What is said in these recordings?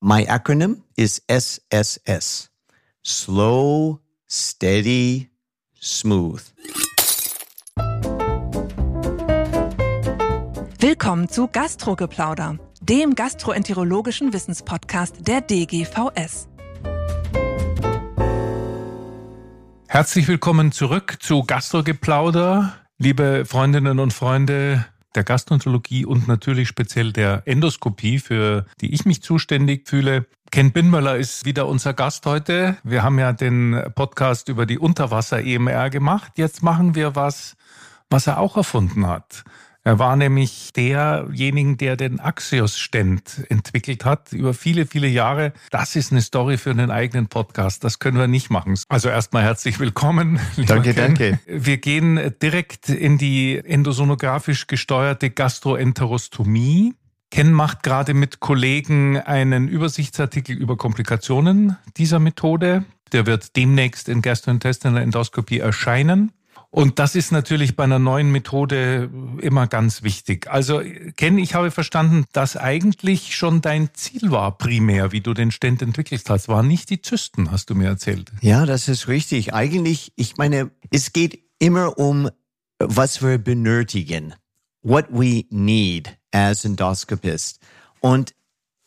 My acronym is SSS. Slow, steady, smooth. Willkommen zu Gastrogeplauder, dem gastroenterologischen Wissenspodcast der DGVS. Herzlich willkommen zurück zu Gastrogeplauder, liebe Freundinnen und Freunde der Gastroenterologie und natürlich speziell der Endoskopie, für die ich mich zuständig fühle. Ken Binmöller ist wieder unser Gast heute. Wir haben ja den Podcast über die Unterwasser-EMR gemacht. Jetzt machen wir was, was er auch erfunden hat. Er war nämlich derjenigen, der den Axios-Stent entwickelt hat über viele, viele Jahre. Das ist eine Story für einen eigenen Podcast. Das können wir nicht machen. Also erstmal herzlich willkommen. Danke, Ken. danke. Wir gehen direkt in die endosonografisch gesteuerte Gastroenterostomie. Ken macht gerade mit Kollegen einen Übersichtsartikel über Komplikationen dieser Methode. Der wird demnächst in Gastrointestinal Endoskopie erscheinen. Und das ist natürlich bei einer neuen Methode immer ganz wichtig. Also Ken, ich habe verstanden, dass eigentlich schon dein Ziel war primär, wie du den Stent entwickelt hast, waren nicht die Zysten, hast du mir erzählt. Ja, das ist richtig. Eigentlich, ich meine, es geht immer um, was wir benötigen. What we need as Endoscopist. Und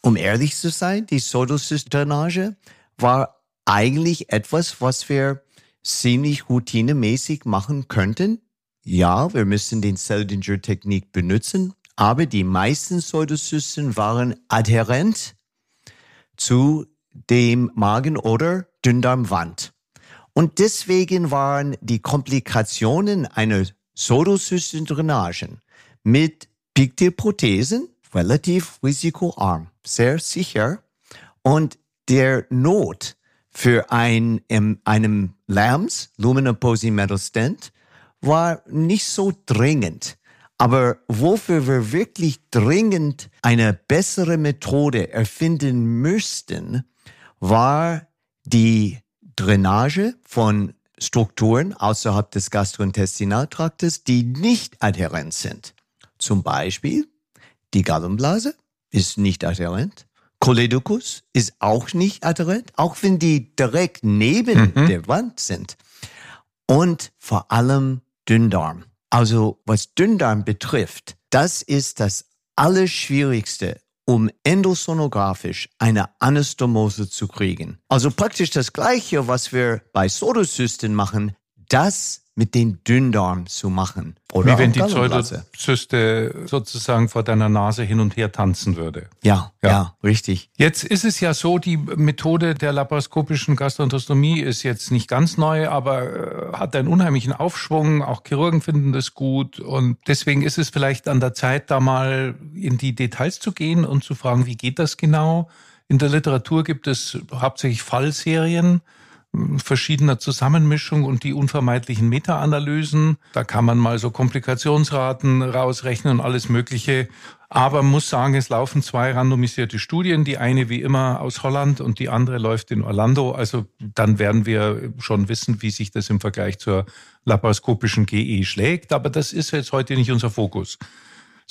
um ehrlich zu sein, die Sodocystdrainage war eigentlich etwas, was wir ziemlich routinemäßig machen könnten. Ja, wir müssen den Seldinger-Technik benutzen, aber die meisten Pseudozysten waren adhärent zu dem Magen- oder Dünndarmwand. Und deswegen waren die Komplikationen einer Pseudozystendrainage mit Pigtailprothesen relativ risikoarm, sehr sicher. Und der Not für ein, in einem LAMS, Luminal Posing Metal Stent, war nicht so dringend. Aber wofür wir wirklich dringend eine bessere Methode erfinden müssten, war die Drainage von Strukturen außerhalb des Gastrointestinaltraktes, die nicht adhärent sind. Zum Beispiel die Gallenblase ist nicht adhärent. Choledocus ist auch nicht adhärent, auch wenn die direkt neben mhm. der Wand sind. Und vor allem Dünndarm. Also was Dünndarm betrifft, das ist das Allerschwierigste, um endosonografisch eine Anastomose zu kriegen. Also praktisch das Gleiche, was wir bei Sodozysten machen, das mit den Dünndarm zu machen. Oder Wie wenn die Pseudozyste sozusagen vor deiner Nase hin und her tanzen würde. Ja, ja, ja, richtig. Jetzt ist es ja so, die Methode der laparoskopischen Gastroenterostomie ist jetzt nicht ganz neu, aber äh, hat einen unheimlichen Aufschwung. Auch Chirurgen finden das gut. Und deswegen ist es vielleicht an der Zeit, da mal in die Details zu gehen und zu fragen, wie geht das genau? In der Literatur gibt es hauptsächlich Fallserien verschiedener Zusammenmischung und die unvermeidlichen Meta-Analysen. Da kann man mal so Komplikationsraten rausrechnen und alles Mögliche. Aber muss sagen, es laufen zwei randomisierte Studien. Die eine wie immer aus Holland und die andere läuft in Orlando. Also dann werden wir schon wissen, wie sich das im Vergleich zur laparoskopischen GE schlägt. Aber das ist jetzt heute nicht unser Fokus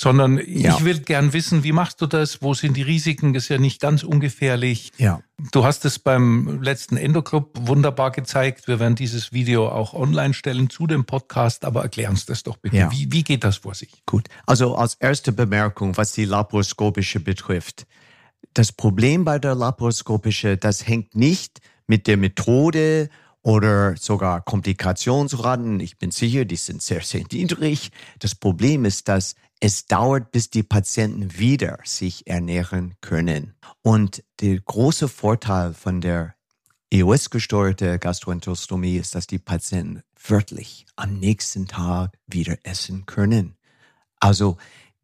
sondern ja. ich will gern wissen, wie machst du das? Wo sind die Risiken? Das ist ja nicht ganz ungefährlich. Ja. Du hast es beim letzten Endoclub wunderbar gezeigt. Wir werden dieses Video auch online stellen zu dem Podcast, aber erklär uns das doch bitte. Ja. Wie, wie geht das vor sich? Gut. Also als erste Bemerkung, was die laparoskopische betrifft. Das Problem bei der laparoskopische, das hängt nicht mit der Methode oder sogar Komplikationsraten. Ich bin sicher, die sind sehr, sehr niedrig. Das Problem ist, dass es dauert, bis die Patienten wieder sich ernähren können. Und der große Vorteil von der EOS-gesteuerte Gastroenterostomie ist, dass die Patienten wörtlich am nächsten Tag wieder essen können. Also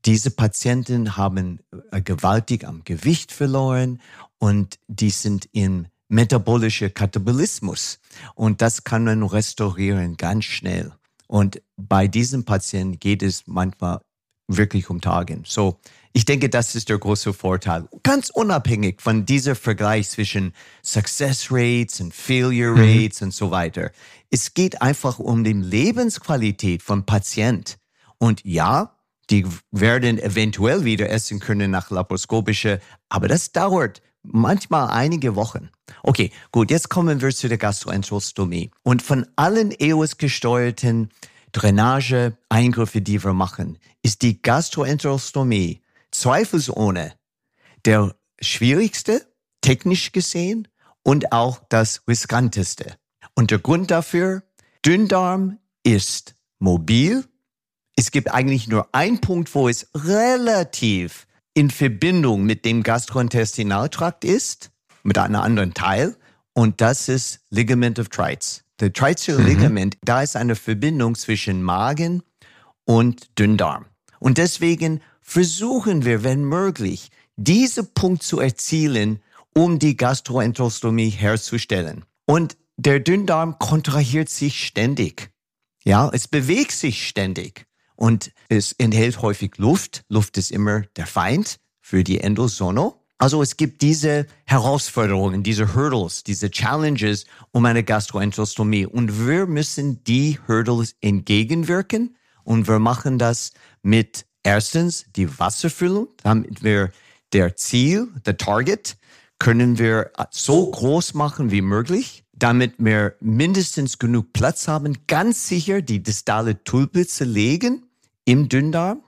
diese Patienten haben äh, gewaltig am Gewicht verloren und die sind im metabolischen Katabolismus. Und das kann man restaurieren ganz schnell. Und bei diesen Patienten geht es manchmal wirklich um Tagen. So, ich denke, das ist der große Vorteil. Ganz unabhängig von dieser Vergleich zwischen Success Rates und Failure mhm. Rates mhm. und so weiter. Es geht einfach um die Lebensqualität von Patient. Und ja, die werden eventuell wieder essen können nach laparoskopischer, aber das dauert manchmal einige Wochen. Okay, gut, jetzt kommen wir zu der Gastroenterostomie. Und von allen EOS-gesteuerten Drainage-Eingriffe, die wir machen, ist die Gastroenterostomie zweifelsohne der schwierigste, technisch gesehen, und auch das riskanteste. Und der Grund dafür, Dünndarm ist mobil. Es gibt eigentlich nur einen Punkt, wo es relativ in Verbindung mit dem Gastrointestinaltrakt ist, mit einem anderen Teil. Und das ist Ligament of Treitz. Der Treitzer mhm. Ligament, da ist eine Verbindung zwischen Magen und Dünndarm. Und deswegen versuchen wir, wenn möglich, diese Punkt zu erzielen, um die Gastroenterostomie herzustellen. Und der Dünndarm kontrahiert sich ständig. Ja, es bewegt sich ständig und es enthält häufig Luft. Luft ist immer der Feind für die Endosono. Also es gibt diese Herausforderungen, diese Hurdles, diese Challenges um eine Gastroenterostomie und wir müssen die Hurdles entgegenwirken und wir machen das mit erstens die Wasserfüllung, damit wir der Ziel, der Target, können wir so groß machen wie möglich, damit wir mindestens genug Platz haben, ganz sicher die distale Tulpitze legen im Dünndarm.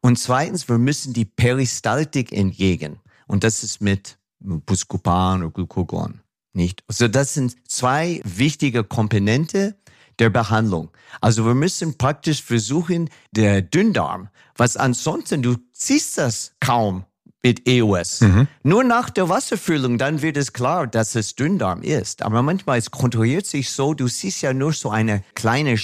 Und zweitens, wir müssen die Peristaltik entgegen. Und das ist mit Buscopan oder Glucagon. Nicht? Also das sind zwei wichtige Komponente der Behandlung. Also wir müssen praktisch versuchen, der Dünndarm, was ansonsten, du siehst das kaum, mit EOS. Mhm. Nur nach der Wasserfüllung, dann wird es klar, dass es Dünndarm ist. Aber manchmal es kontrolliert sich so, du siehst ja nur so eine kleine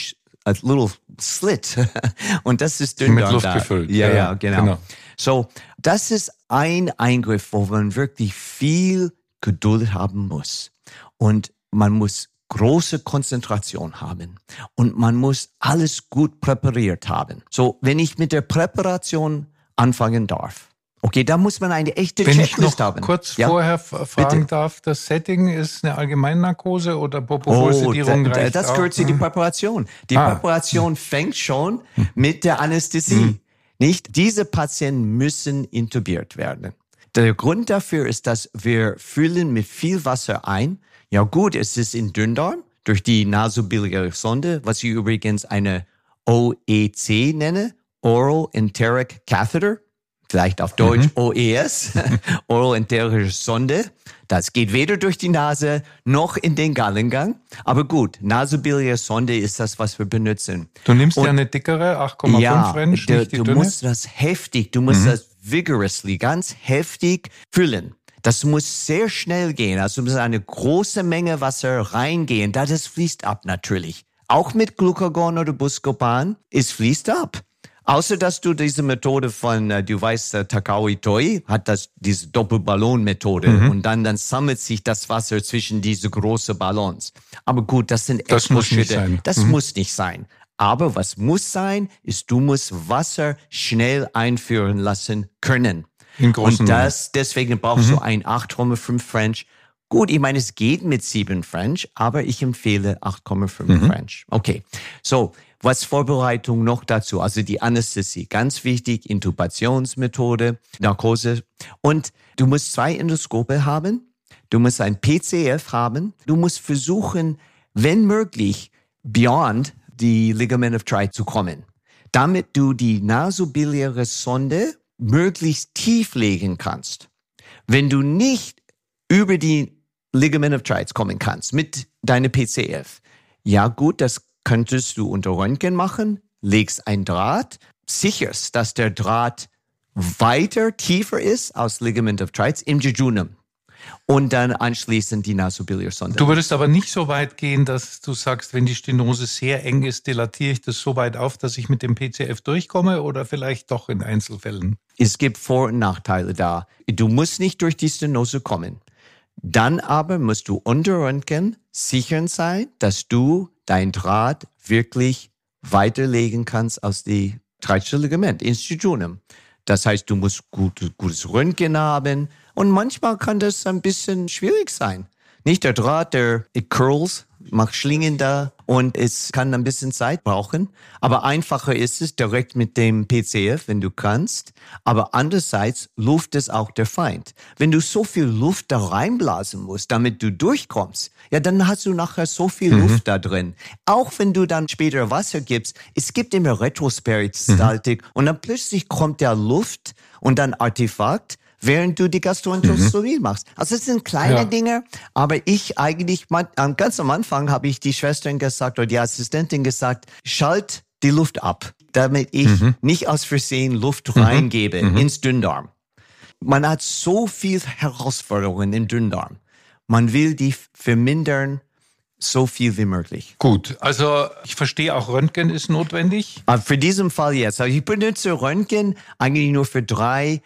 a little slit und das ist Dünndarm. Mit Luft da. gefüllt. Ja, ja, ja genau. genau. So, das ist ein Eingriff, wo man wirklich viel Geduld haben muss. Und man muss große Konzentration haben und man muss alles gut präpariert haben. So, wenn ich mit der Präparation anfangen darf, Okay, da muss man eine echte Wenn Checklist ich noch haben. kurz ja? vorher fragen Bitte. darf, das Setting ist eine Allgemeinnarkose oder Propofol-Sedierung oh, da, Das gehört zu die hm. Präparation. Die ah. Präparation fängt schon hm. mit der Anästhesie. Hm. Nicht? Diese Patienten müssen intubiert werden. Der Grund dafür ist, dass wir füllen mit viel Wasser ein. Ja gut, es ist in Dünndarm durch die nasobiliäre Sonde, was ich übrigens eine OEC nenne, Oral Enteric Catheter vielleicht auf Deutsch mhm. OES, Oroenterische Sonde. Das geht weder durch die Nase noch in den Gallengang. Aber gut, nasobiliäre Sonde ist das, was wir benutzen. Du nimmst Und, ja eine dickere 8,5 ja, French, die du dünne? musst das heftig, du musst mhm. das vigorously, ganz heftig füllen. Das muss sehr schnell gehen. Also muss eine große Menge Wasser reingehen. Da das fließt ab natürlich. Auch mit Glucagon oder Buscopan, es fließt ab. Außer dass du diese Methode von, äh, du weißt, äh, Takao Itoi hat das, diese Doppelballon-Methode mhm. und dann, dann sammelt sich das Wasser zwischen diese großen Ballons. Aber gut, das sind das muss nicht sein. Das mhm. muss nicht sein. Aber was muss sein, ist, du musst Wasser schnell einführen lassen können. In großen und das, deswegen brauchst mhm. du ein 8,5 French. Gut, ich meine, es geht mit 7 French, aber ich empfehle 8,5 mhm. French. Okay. So, was Vorbereitung noch dazu? Also die Anästhesie, ganz wichtig, Intubationsmethode, Narkose. Und du musst zwei Endoskope haben. Du musst ein PCF haben. Du musst versuchen, wenn möglich, beyond die Ligament of Tri zu kommen, damit du die nasobiliäre Sonde möglichst tief legen kannst. Wenn du nicht über die Ligament of Trites kommen kannst mit deiner PCF, ja gut, das könntest du unter Röntgen machen, legst ein Draht, sicherst, dass der Draht weiter tiefer ist aus Ligament of Trites im Jejunum und dann anschließend die Nasobiliarsonde. Du würdest aber nicht so weit gehen, dass du sagst, wenn die Stenose sehr eng ist, dilatiere ich das so weit auf, dass ich mit dem PCF durchkomme oder vielleicht doch in Einzelfällen? Es gibt Vor- und Nachteile da. Du musst nicht durch die Stenose kommen. Dann aber musst du unter Röntgen sichern sein, dass du dein Draht wirklich weiterlegen kannst aus die Ligament ins Jejunum. Das heißt, du musst gut, gutes Röntgen haben und manchmal kann das ein bisschen schwierig sein. Nicht der Draht, der it curls, macht Schlingen da und es kann ein bisschen Zeit brauchen. Aber einfacher ist es direkt mit dem PCF, wenn du kannst. Aber andererseits, Luft ist auch der Feind. Wenn du so viel Luft da reinblasen musst, damit du durchkommst, ja, dann hast du nachher so viel mhm. Luft da drin. Auch wenn du dann später Wasser gibst, es gibt immer Retroperistaltik mhm. und dann plötzlich kommt der Luft und dann Artefakt während du die Gastroenterologie mhm. machst. Also es sind kleine ja. Dinge, aber ich eigentlich, ganz am Anfang habe ich die Schwestern gesagt oder die Assistentin gesagt, schalt die Luft ab, damit ich mhm. nicht aus Versehen Luft mhm. reingebe mhm. ins Dünndarm. Man hat so viel Herausforderungen im Dünndarm. Man will die vermindern, so viel wie möglich. Gut, also ich verstehe auch Röntgen ist notwendig. Aber für diesen Fall jetzt. Also ich benutze Röntgen eigentlich nur für drei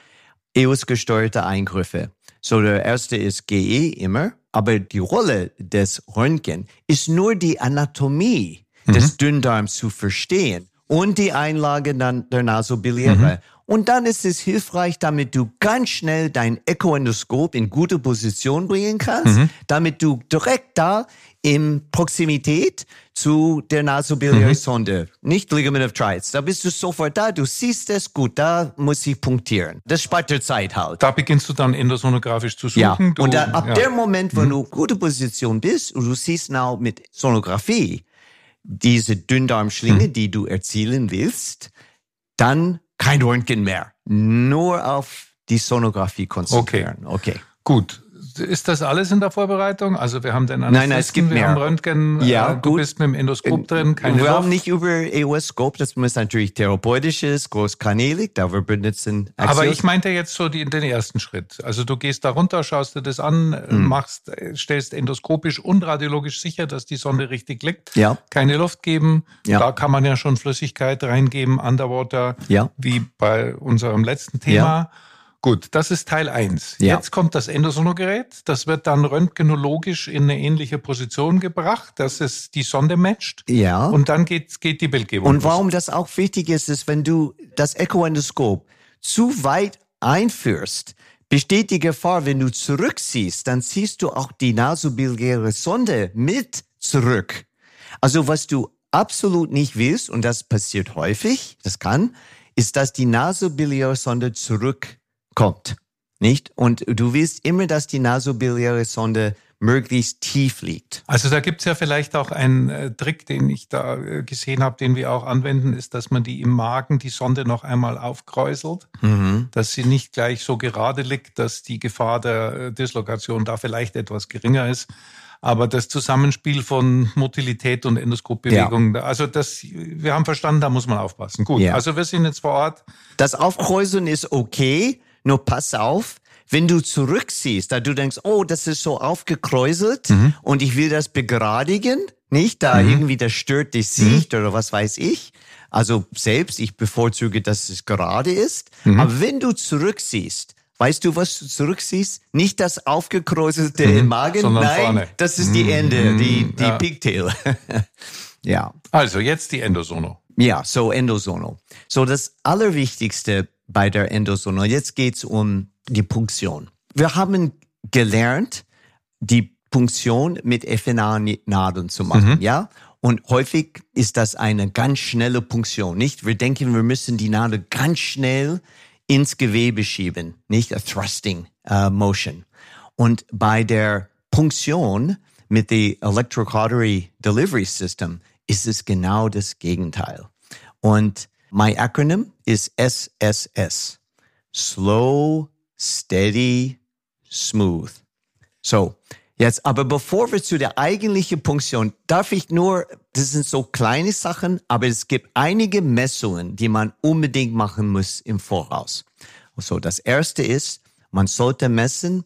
EOS-gesteuerte Eingriffe. So, der erste ist GE immer, aber die Rolle des Röntgen ist nur die Anatomie mhm. des Dünndarms zu verstehen und die Einlage dann der Nasobiliäre. Mhm. Und dann ist es hilfreich, damit du ganz schnell dein Echoendoskop in gute Position bringen kannst, mhm. damit du direkt da in Proximität zu der nasobiliären Sonde, mhm. nicht Ligament of Trites. Da bist du sofort da, du siehst es gut, da muss ich punktieren. Das spart dir Zeit halt. Da beginnst du dann endosonografisch zu suchen. Ja. Du, und da, ab ja. dem Moment, wo mhm. du gute Position bist und du siehst now mit Sonographie diese Dünndarmschlinge, mhm. die du erzielen willst, dann kein Röntgen mehr. Nur auf die Sonographie konzentrieren. Okay. okay. Gut. Ist das alles in der Vorbereitung? Also wir haben den Nein, nein, es gibt wir mehr. haben Röntgen, ja, äh, du gut. bist mit dem Endoskop drin, keine Wir Luft. haben nicht über EOS-Scope, das muss natürlich therapeutisch ist, großkanälig, da wir benutzen Axios. Aber ich meinte jetzt so die, den ersten Schritt. Also du gehst da runter, schaust dir das an, hm. machst, stellst endoskopisch und radiologisch sicher, dass die Sonde richtig liegt. Ja. Keine Luft geben. Ja. Da kann man ja schon Flüssigkeit reingeben, Underwater, ja. wie bei unserem letzten Thema. Ja. Gut, das ist Teil 1. Ja. Jetzt kommt das Endosonogerät. Das wird dann röntgenologisch in eine ähnliche Position gebracht, dass es die Sonde matcht. Ja. Und dann geht, geht die Bildgebung. Und warum los. das auch wichtig ist, ist, wenn du das Echoendoskop zu weit einführst, besteht die Gefahr, wenn du zurückziehst, dann ziehst du auch die nasobiliäre Sonde mit zurück. Also was du absolut nicht willst, und das passiert häufig, das kann, ist, dass die nasobiliäre Sonde zurück kommt. Nicht? Und du willst immer, dass die nasobiliäre Sonde möglichst tief liegt. Also da gibt's ja vielleicht auch einen äh, Trick, den ich da äh, gesehen habe, den wir auch anwenden, ist, dass man die im Magen die Sonde noch einmal aufkräuselt, mhm. dass sie nicht gleich so gerade liegt, dass die Gefahr der äh, Dislokation da vielleicht etwas geringer ist. Aber das Zusammenspiel von Motilität und Endoskopbewegung, ja. also das, wir haben verstanden, da muss man aufpassen. Gut, ja. also wir sind jetzt vor Ort. Das Aufkräuseln ist okay nur pass auf, wenn du zurücksiehst, da du denkst, oh, das ist so aufgekräuselt mhm. und ich will das begradigen, nicht da mhm. irgendwie das stört die Sicht mhm. oder was weiß ich. Also selbst, ich bevorzuge, dass es gerade ist. Mhm. Aber wenn du zurücksiehst, weißt du, was du zurücksiehst? Nicht das aufgekräuselte im mhm. Magen, Sondern nein, vorne. das ist die Ende, die, die ja. Pigtail. ja. Also jetzt die Endosono. Ja, so Endosono. So das Allerwichtigste bei der Endosono. Jetzt geht's um die Punktion. Wir haben gelernt, die Punktion mit FNA-Nadeln zu machen, mhm. ja? Und häufig ist das eine ganz schnelle Punktion, nicht? Wir denken, wir müssen die Nadel ganz schnell ins Gewebe schieben, nicht? A thrusting uh, motion. Und bei der Punktion mit dem Electrocautery Delivery System ist es genau das Gegenteil. Und My acronym is SSS. Slow, steady, smooth. So, jetzt, aber bevor wir zu der eigentlichen Punktion, darf ich nur, das sind so kleine Sachen, aber es gibt einige Messungen, die man unbedingt machen muss im Voraus. So, das erste ist, man sollte messen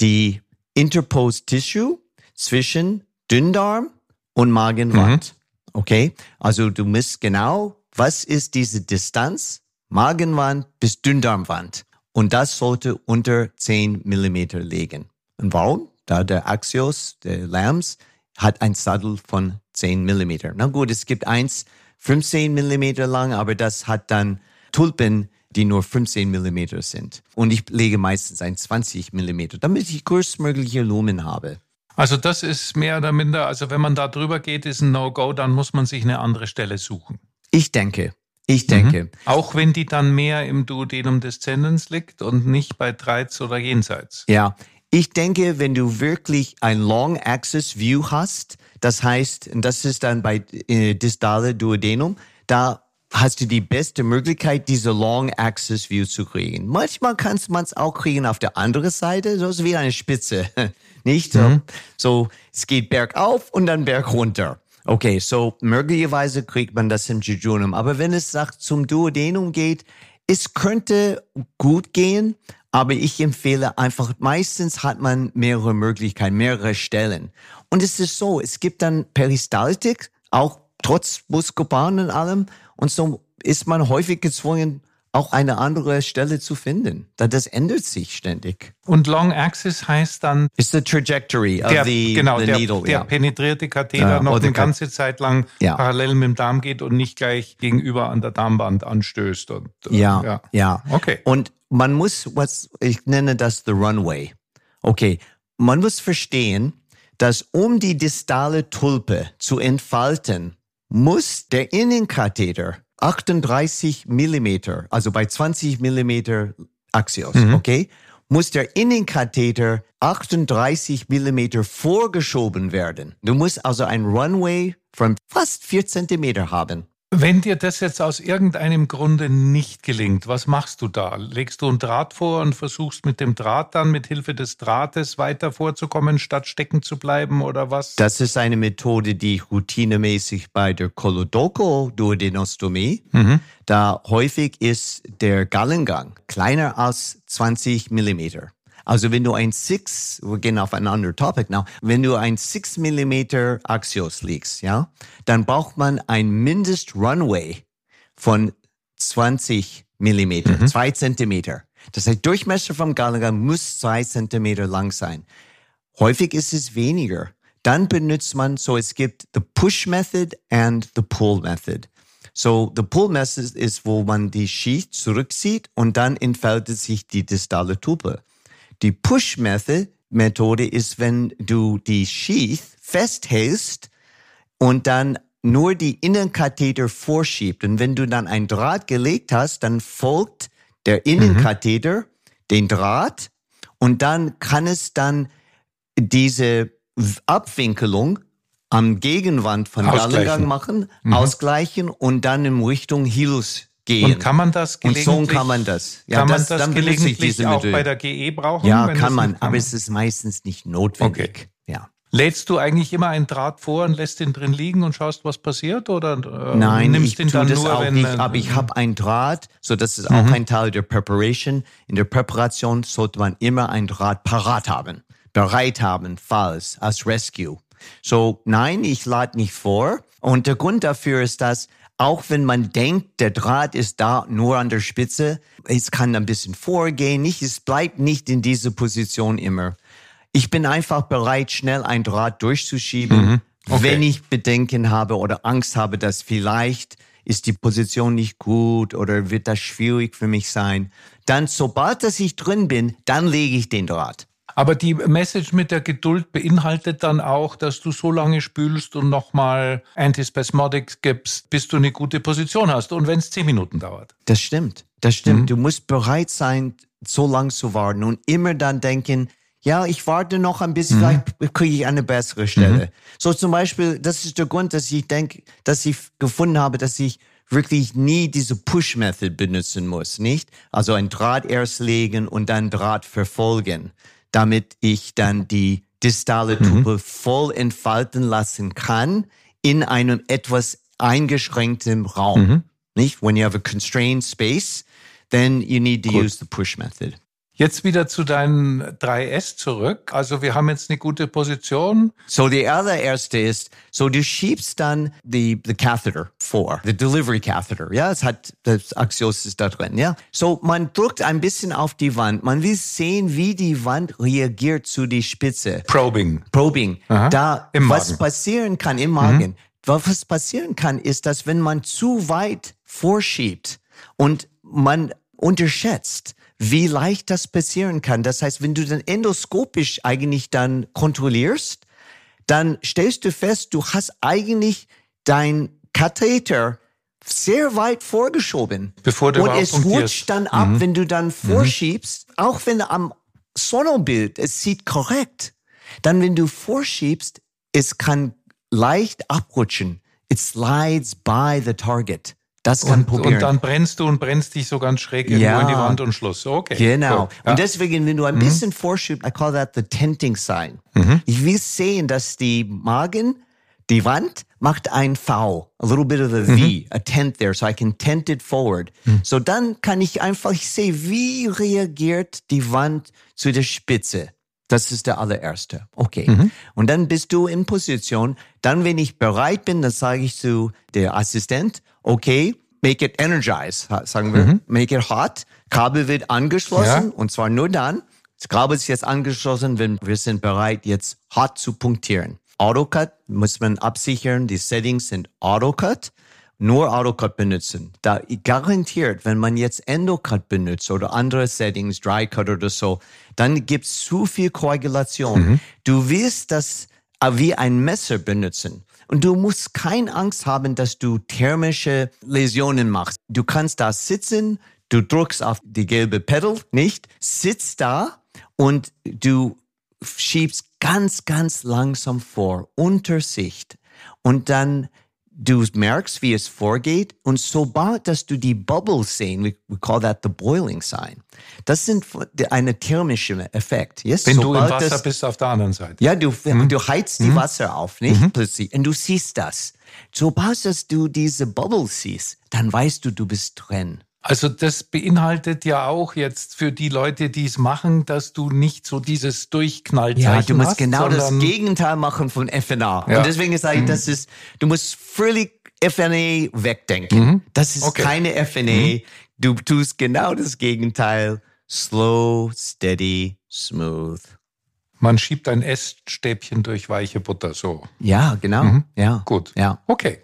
die Interposed Tissue zwischen Dünndarm und Magenwand. Mhm. Okay? Also du musst genau was ist diese Distanz Magenwand bis Dünndarmwand? Und das sollte unter 10 Millimeter liegen. Und warum? Da der Axios, der Lambs, hat ein Sattel von 10 Millimeter. Na gut, es gibt eins 15 Millimeter lang, aber das hat dann Tulpen, die nur 15 Millimeter sind. Und ich lege meistens ein 20 Millimeter, damit ich größtmögliche Lumen habe. Also das ist mehr oder minder, also wenn man da drüber geht, ist ein No-Go, dann muss man sich eine andere Stelle suchen. Ich denke. Ich denke. Mhm. Auch wenn die dann mehr im Duodenum Descendens liegt und nicht bei Dreiz oder jenseits. Ja, ich denke, wenn du wirklich ein Long Axis View hast, das heißt, das ist dann bei äh, distale Duodenum, da hast du die beste Möglichkeit, diese Long Axis View zu kriegen. Manchmal kannst man es auch kriegen auf der anderen Seite, so ist wie eine Spitze. Nicht mhm. so, es geht bergauf und dann berg runter. Okay, so möglicherweise kriegt man das im Jejunum. Aber wenn es sagt, zum Duodenum geht, es könnte gut gehen, aber ich empfehle einfach, meistens hat man mehrere Möglichkeiten, mehrere Stellen. Und es ist so, es gibt dann Peristaltik, auch trotz Buscopan und allem. Und so ist man häufig gezwungen, auch eine andere Stelle zu finden. Das ändert sich ständig. Und Long Axis heißt dann ist the trajectory of der, the, genau, the der, needle. Der ja. penetrierte Katheter uh, noch eine ganze Zeit lang ja. parallel mit dem Darm geht und nicht gleich gegenüber an der Darmwand anstößt. Und, äh, ja, ja, ja. Okay. Und man muss, was ich nenne das the runway. Okay, man muss verstehen, dass um die distale Tulpe zu entfalten, muss der Innenkatheter 38 Millimeter, also bei 20 Millimeter Axios, mhm. okay, muss der Innenkatheter 38 Millimeter vorgeschoben werden. Du musst also ein Runway von fast 4 Zentimeter haben. Wenn dir das jetzt aus irgendeinem Grunde nicht gelingt, was machst du da? Legst du einen Draht vor und versuchst mit dem Draht dann mit Hilfe des Drahtes weiter vorzukommen, statt stecken zu bleiben oder was? Das ist eine Methode, die ich routinemäßig bei der Kolodoco-Duodenostomie, mhm. da häufig ist der Gallengang kleiner als 20 Millimeter. Also wenn du ein 6, wir gehen auf ein anderes Topic now, wenn du ein 6 mm Axios legst, ja, dann braucht man ein Mindest Runway von 20 Millimeter, mhm. zwei Zentimeter. Das heißt, Durchmesser vom Gallengang muss zwei Zentimeter lang sein. Häufig ist es weniger. Dann benutzt man, so es gibt the Push Method and the Pull Method. So, the Pull Method ist, wo man die Schicht zurückzieht und dann entfaltet sich die distale Tupe. Die Push-Methode ist, wenn du die Sheath festhältst und dann nur die Innenkatheter vorschiebt. Und wenn du dann ein Draht gelegt hast, dann folgt der Innenkatheter mhm. den Draht und dann kann es dann diese Abwinkelung am Gegenwand von Gallengang machen, mhm. ausgleichen und dann in Richtung Hilus gehen. Und kann man das gelegentlich? Und so kann man das. Ja, kann das, man das gelegentlich auch bei der GE brauchen? Ja, kann man, aber es ist meistens nicht notwendig. Okay. Ja. Lädst du eigentlich immer einen Draht vor und lässt ihn drin liegen und schaust, was passiert? Oder äh, Nein, nimmst ich tue das nur, auch wenn, nicht, aber ich habe einen Draht, so das ist auch mhm. ein Teil der Preparation. In der Präparation sollte man immer einen Draht parat haben, bereit haben, falls, als Rescue. So, nein, ich lade nicht vor. Und der Grund dafür ist, dass auch wenn man denkt, der Draht ist da nur an der Spitze, es kann ein bisschen vorgehen, nicht, es bleibt nicht in dieser Position immer. Ich bin einfach bereit, schnell ein Draht durchzuschieben, mhm. okay. wenn ich Bedenken habe oder Angst habe, dass vielleicht ist die Position nicht gut oder wird das schwierig für mich sein. Dann, sobald dass ich drin bin, dann lege ich den Draht. Aber die Message mit der Geduld beinhaltet dann auch, dass du so lange spülst und nochmal Antispasmodics gibst, bis du eine gute Position hast. Und wenn es zehn Minuten dauert. Das stimmt. Das stimmt. Mhm. Du musst bereit sein, so lang zu warten und immer dann denken, ja, ich warte noch ein bisschen, mhm. vielleicht kriege ich eine bessere Stelle. Mhm. So zum Beispiel, das ist der Grund, dass ich denke, dass ich gefunden habe, dass ich wirklich nie diese Push-Method benutzen muss, nicht? Also ein Draht erst legen und dann Draht verfolgen damit ich dann die distale Tube mhm. voll entfalten lassen kann in einem etwas eingeschränkten Raum. Mhm. Nicht? When you have a constrained space, then you need to Gut. use the push method. Jetzt wieder zu deinen 3S zurück. Also wir haben jetzt eine gute Position. So die allererste ist, so du schiebst dann die, the catheter vor, the delivery catheter. Ja, es hat, das Axios ist da drin, ja. So man drückt ein bisschen auf die Wand. Man will sehen, wie die Wand reagiert zu die Spitze. Probing. Probing. Aha. Da, Im was Magen. passieren kann im Magen. Mhm. Was passieren kann, ist, dass wenn man zu weit vorschiebt und man unterschätzt, wie leicht das passieren kann. Das heißt, wenn du dann endoskopisch eigentlich dann kontrollierst, dann stellst du fest, du hast eigentlich dein Katheter sehr weit vorgeschoben. Bevor du Und es rutscht dann ab, wenn du dann vorschiebst, auch wenn am Sonobild es sieht korrekt. Dann, wenn du vorschiebst, es kann leicht abrutschen. It slides by the target. Das kann Und, probieren. und dann brennst du und brennst dich so ganz schräg irgendwo Ja. in die Wand und Schluss. Okay. Genau. Gut. Ja. Und deswegen, wenn du ein bisschen vorschiebst, I call that the tenting sign. Ich will sehen, dass die Magen, die Wand macht ein V, a little bit of a V, a tent there, so I can tent it forward. So dann kann ich einfach, ich sehe, wie reagiert die Wand zu der Spitze. Das ist der allererste. Okay. Und dann bist du in Position. Dann, wenn ich bereit bin, dann sage ich zu der Assistent, okay, make it energize, sagen wir, make it hot. Kabel wird angeschlossen Ja. und zwar nur dann. Das Kabel ist jetzt angeschlossen, wenn wir sind bereit, jetzt hot zu punktieren. AutoCut muss man absichern, die Settings sind AutoCut. Nur AutoCut benutzen. Da garantiert, wenn man jetzt EndoCut benutzt oder andere Settings, DryCut oder so, dann gibt's zu viel Koagulation. Du willst das äh, wie ein Messer benutzen. Und du musst keine Angst haben, dass du thermische Läsionen machst. Du kannst da sitzen, du drückst auf die gelbe Pedal, nicht? Sitzt da und du schiebst ganz, ganz langsam vor, unter Sicht. Und dann du merkst, wie es vorgeht. Und sobald, dass du die Bubbles sehen, we, we call that the boiling sign. Das sind eine thermische Effekt. Yes? Wenn du im Sobald Wasser das- bist auf der anderen Seite. ja, du, du heizt die Wasser auf, nicht? Plötzlich. Und du siehst das. Sobald dass du diese Bubbles siehst, dann weißt du, du bist drin. Also das beinhaltet ja auch jetzt für die Leute, die es machen, dass du nicht so dieses Durchknallzeichen Ja, du musst hast, genau das Gegenteil machen von FNA. Ja. Und deswegen sage ich, das ist, du musst völlig FNA wegdenken. Das ist Okay. keine FNA. Du tust genau das Gegenteil. Slow, steady, smooth. Man schiebt ein Essstäbchen durch weiche Butter, so. Ja, genau. Ja. Gut. Ja. Okay.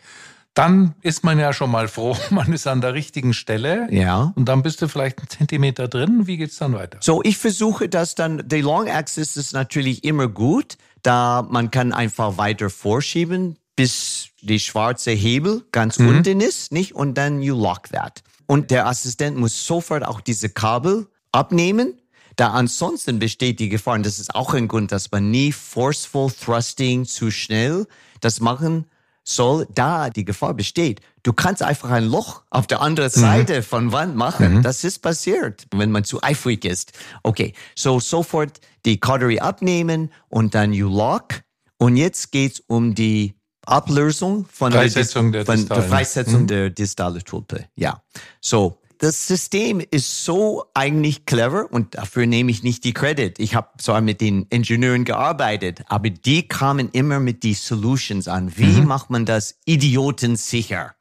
Dann ist man ja schon mal froh, man ist an der richtigen Stelle. Ja. Und dann bist du vielleicht einen Zentimeter drin. Wie geht's dann weiter? So, ich versuche das dann, die Long Axis ist natürlich immer gut, da man kann einfach weiter vorschieben, bis die schwarze Hebel ganz unten ist, nicht? Und dann you lock that. Und der Assistent muss sofort auch diese Kabel abnehmen, da ansonsten besteht die Gefahr, und das ist auch ein Grund, dass man nie forceful thrusting zu schnell das machen soll, da die Gefahr besteht. Du kannst einfach ein Loch auf der anderen Seite von Wand machen. Das ist passiert, wenn man zu eifrig ist. Okay, so sofort die Cautery abnehmen und dann you lock. Und jetzt geht's um die Ablösung von Freisetzung der, der. Freisetzung der distale Tulpe. Ja, so. Das System ist so eigentlich clever und dafür nehme ich nicht die Credit. Ich habe zwar mit den Ingenieuren gearbeitet, aber die kamen immer mit die Solutions an. Wie macht man das idiotensicher?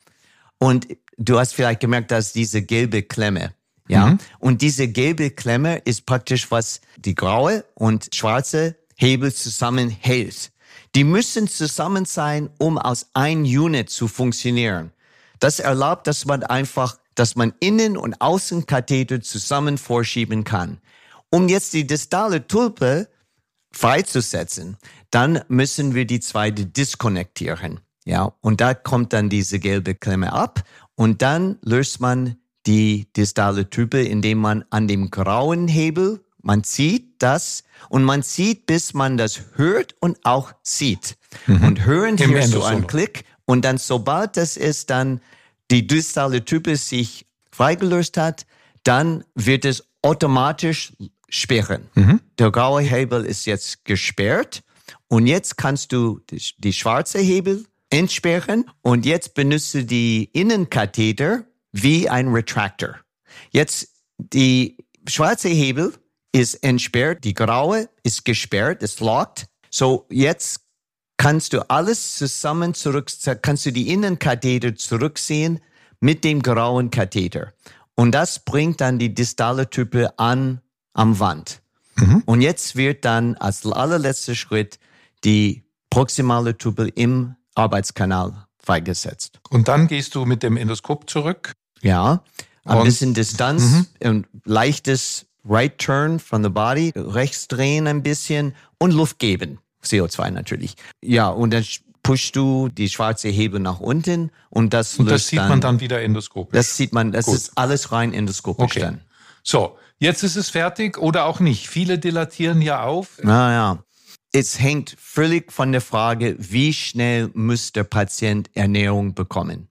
Und du hast vielleicht gemerkt, dass diese gelbe Klemme, ja, und diese gelbe Klemme ist praktisch, was die graue und schwarze Hebel zusammenhält. Die müssen zusammen sein, um aus ein Unit zu funktionieren. Das erlaubt, dass man einfach, dass man Innen- und Außenkatheter zusammen vorschieben kann. Um jetzt die distale Tulpe freizusetzen, dann müssen wir die zweite diskonnektieren. Ja, und da kommt dann diese gelbe Klemme ab und dann löst man die distale Tulpe, indem man an dem grauen Hebel, man zieht das und man zieht, bis man das hört und auch sieht. Und hören Im hörst du Endosolo. einen Klick und dann sobald das ist, dann die distale Type sich freigelöst hat, dann wird es automatisch sperren. Der graue Hebel ist jetzt gesperrt und jetzt kannst du die, die schwarze Hebel entsperren und jetzt benutzt du die Innenkatheter wie ein Retractor. Jetzt die schwarze Hebel ist entsperrt, die graue ist gesperrt, ist locked. So jetzt kannst du alles zusammen zurück, kannst du die Innenkatheter zurückziehen mit dem grauen Katheter. Und das bringt dann die distale Type an am Wand. Und jetzt wird dann als allerletzter Schritt die proximale Tube im Arbeitskanal freigesetzt. Und dann gehst du mit dem Endoskop zurück. Ja, ein Und- bisschen Distanz, ein leichtes Right Turn from the Body, rechts drehen ein bisschen und Luft geben. CO2 natürlich. Ja, und dann pushst du die schwarze Hebel nach unten und das Und das sieht dann, man dann wieder endoskopisch. Das sieht man, das Gut. ist alles rein endoskopisch okay. dann. So, jetzt ist es fertig oder auch nicht. Viele dilatieren ja auf. Naja. Es hängt völlig von der Frage, wie schnell muss der Patient Ernährung bekommen.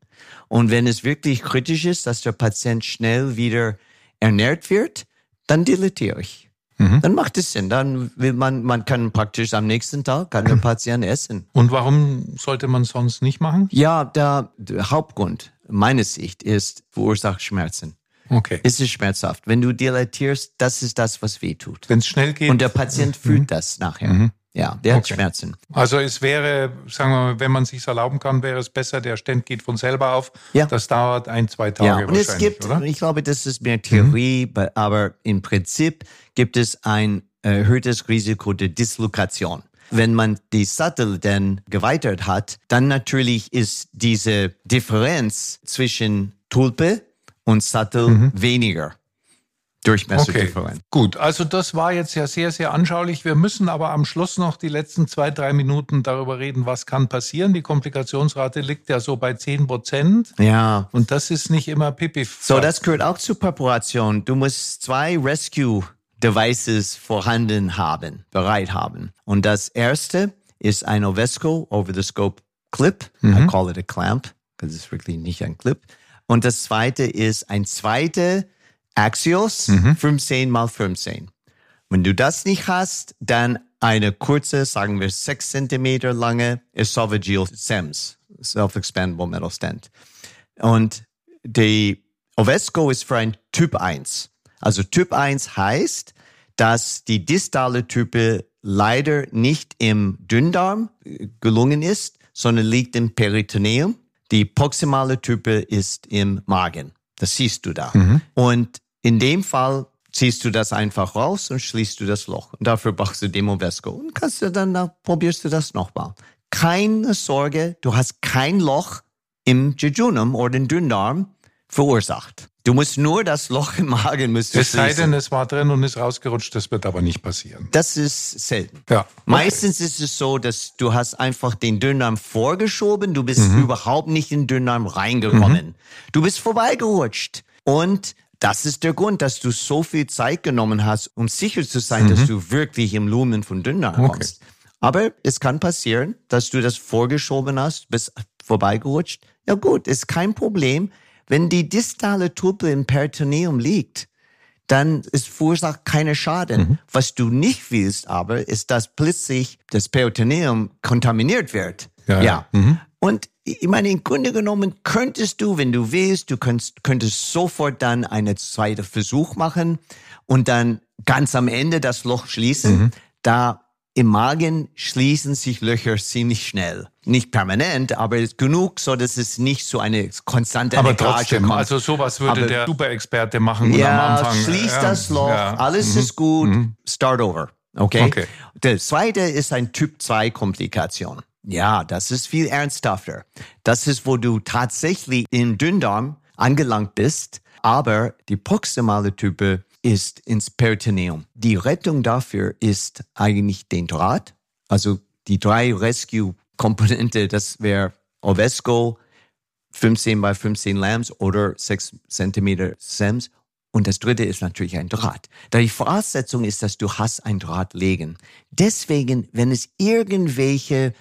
Und wenn es wirklich kritisch ist, dass der Patient schnell wieder ernährt wird, dann dilatiere ich. Mhm. Dann macht es Sinn. Dann will man, man kann praktisch am nächsten Tag kann der Patient essen. Und warum sollte man sonst nicht machen? Ja, der, der Hauptgrund meiner Sicht ist verursacht Schmerzen. Okay. Es ist schmerzhaft. Wenn du dilatierst, das ist das, was weh tut. Wenn es schnell geht. Und der Patient mhm. fühlt das nachher. Mhm. Ja, der okay. hat Schmerzen. Also es wäre, sagen wir mal, wenn man sich erlauben kann, wäre es besser, der Stent geht von selber auf. Ja. Das dauert ein, zwei Tage ja. Und es gibt, oder? ich glaube, das ist mehr Theorie, mhm. aber im Prinzip gibt es ein erhöhtes Risiko der Dislokation. Wenn man die Sattel dann geweitert hat, dann natürlich ist diese Differenz zwischen Tulpe und Sattel mhm. weniger. Durchmesserdifferenz. Okay, gut. Also das war jetzt ja sehr, sehr anschaulich. Wir müssen aber am Schluss noch die letzten zwei, drei Minuten darüber reden, was kann passieren. Die Komplikationsrate liegt ja so bei 10 Prozent. Ja. Und das ist nicht immer pipi. So, das gehört auch zur Präparation. Du musst zwei Rescue Devices vorhanden haben, bereit haben. Und das erste ist ein Ovesco Over-the-Scope Clip. Mhm. I call it a clamp, because it's wirklich nicht ein Clip. Und das zweite ist ein zweiter Axios mhm. 15 mal 15. Wenn du das nicht hast, dann eine kurze, sagen wir 6 cm lange Esophageal SEMS, Self-Expandable Metal Stent. Und die Ovesco ist für ein Typ 1. Also Typ 1 heißt, dass die distale Type leider nicht im Dünndarm gelungen ist, sondern liegt im Peritoneum. Die proximale Type ist im Magen. Das siehst du da. Mhm. Und in dem Fall ziehst du das einfach raus und schließt du das Loch. Und dafür brauchst du Demovesco. Und kannst du dann, dann probierst du das nochmal. Keine Sorge, du hast kein Loch im Jejunum oder den Dünndarm verursacht. Du musst nur das Loch im Magen müsst Es sei denn, es war drin und ist rausgerutscht, das wird aber nicht passieren. Das ist selten. Ja. Okay. Meistens ist es so, dass du hast einfach den Dünndarm vorgeschoben, du bist mhm. überhaupt nicht in den Dünndarm reingekommen. Mhm. Du bist vorbeigerutscht. Und das ist der Grund, dass du so viel Zeit genommen hast, um sicher zu sein, mhm. dass du wirklich im Lumen von Dünndarm okay. kommst. Aber es kann passieren, dass du das vorgeschoben hast, bist vorbeigerutscht. Ja gut, ist kein Problem. Wenn die distale Tulpe im Peritoneum liegt, dann ist verursacht keine Schaden. Mhm. Was du nicht willst aber, ist, dass plötzlich das Peritoneum kontaminiert wird. Ja. ja. Mhm. Und ich meine, im Grunde genommen könntest du, wenn du willst, du könntest, könntest sofort dann einen zweiten Versuch machen und dann ganz am Ende das Loch schließen. Mhm. Da im Magen schließen sich Löcher ziemlich schnell. Nicht permanent, aber genug, so dass es nicht so eine konstante Aber trotzdem, kommt. also sowas würde aber, der Superexperte machen ja, am Anfang. Schließ ja, das Loch, ja. alles mhm. ist gut, mhm. start over. Okay? okay. Der zweite ist ein Typ 2 Komplikation. Ja, das ist viel ernsthafter. Das ist, wo du tatsächlich im Dünndarm angelangt bist, aber die proximale Type ist ins Peritoneum. Die Rettung dafür ist eigentlich den Draht, also die drei Rescue-Komponente, das wäre Ovesco, 15 bei 15 Lambs oder 6 cm SEMS. Und das dritte ist natürlich ein Draht. Da die Voraussetzung ist, dass du hast ein Draht legen. Deswegen, wenn es irgendwelche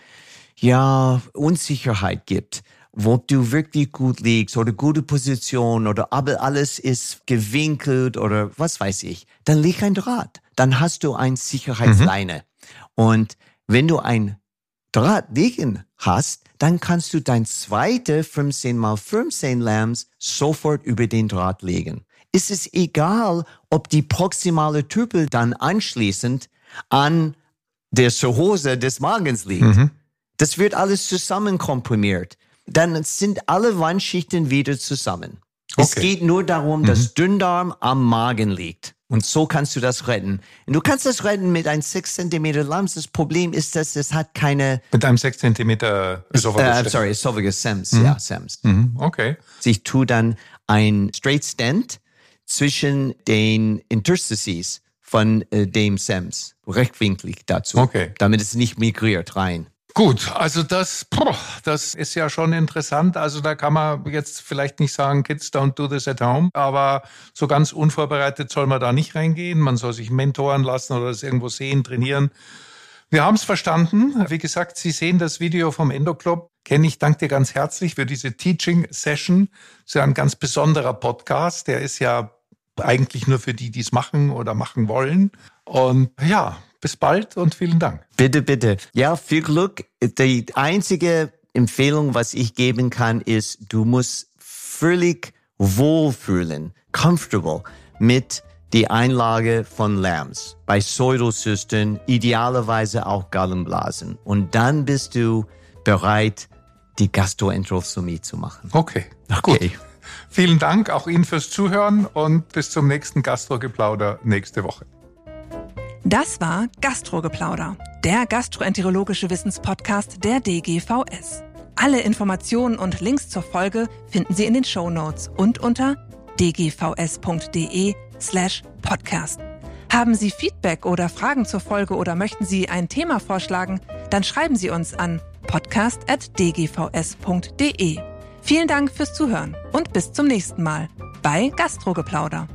ja, Unsicherheit gibt, wo du wirklich gut liegst oder gute Position oder aber alles ist gewinkelt oder was weiß ich, dann liegt ein Draht. Dann hast du ein Sicherheitsleine. Mhm. Und wenn du ein Draht liegen hast, dann kannst du dein zweite 15 mal 15 Lambs sofort über den Draht legen. Es ist egal, ob die proximale Tüpel dann anschließend an der Cirrhose des Magens liegt. Mhm. Das wird alles zusammen komprimiert. Dann sind alle Wandschichten wieder zusammen. Okay. Es geht nur darum, mhm. dass Dünndarm am Magen liegt. Und so kannst du das retten. Und du kannst das retten mit einem 6 cm Lams. Das Problem ist, dass es hat keine... Mit einem 6 cm Esophagus. Uh, sorry, Esophagus SEMS. Mhm. Ja, SEMS. Mhm. Okay. Ich tue dann ein Straight Stent zwischen den Interstices von äh, dem SEMS, rechtwinklig dazu, Okay. damit es nicht migriert rein. Gut, also das, das ist ja schon interessant. Also da kann man jetzt vielleicht nicht sagen, Kids don't do this at home, aber so ganz unvorbereitet soll man da nicht reingehen. Man soll sich mentoren lassen oder das irgendwo sehen, trainieren. Wir haben es verstanden. Wie gesagt, Sie sehen das Video vom Endoclub. Kenny, ich danke dir ganz herzlich für diese Teaching Session. Das ist ja ein ganz besonderer Podcast. Der ist ja eigentlich nur für die, die es machen oder machen wollen. Und ja, bis bald und vielen Dank. Bitte, bitte. Ja, viel Glück. Die einzige Empfehlung, was ich geben kann, ist, du musst völlig wohlfühlen, comfortable mit die Einlage von Lambs bei Pseudozysten, idealerweise auch Gallenblasen. Und dann bist du bereit, die Gastroenterostomie zu machen. Okay, Okay. gut. Vielen Dank auch Ihnen fürs Zuhören und bis zum nächsten Gastrogeplauder nächste Woche. Das war Gastrogeplauder, der gastroenterologische Wissenspodcast der DGVS. Alle Informationen und Links zur Folge finden Sie in den Shownotes und unter dgvs.de slash podcast. Haben Sie Feedback oder Fragen zur Folge oder möchten Sie ein Thema vorschlagen, dann schreiben Sie uns an podcast.dgvs.de. Vielen Dank fürs Zuhören und bis zum nächsten Mal bei Gastrogeplauder.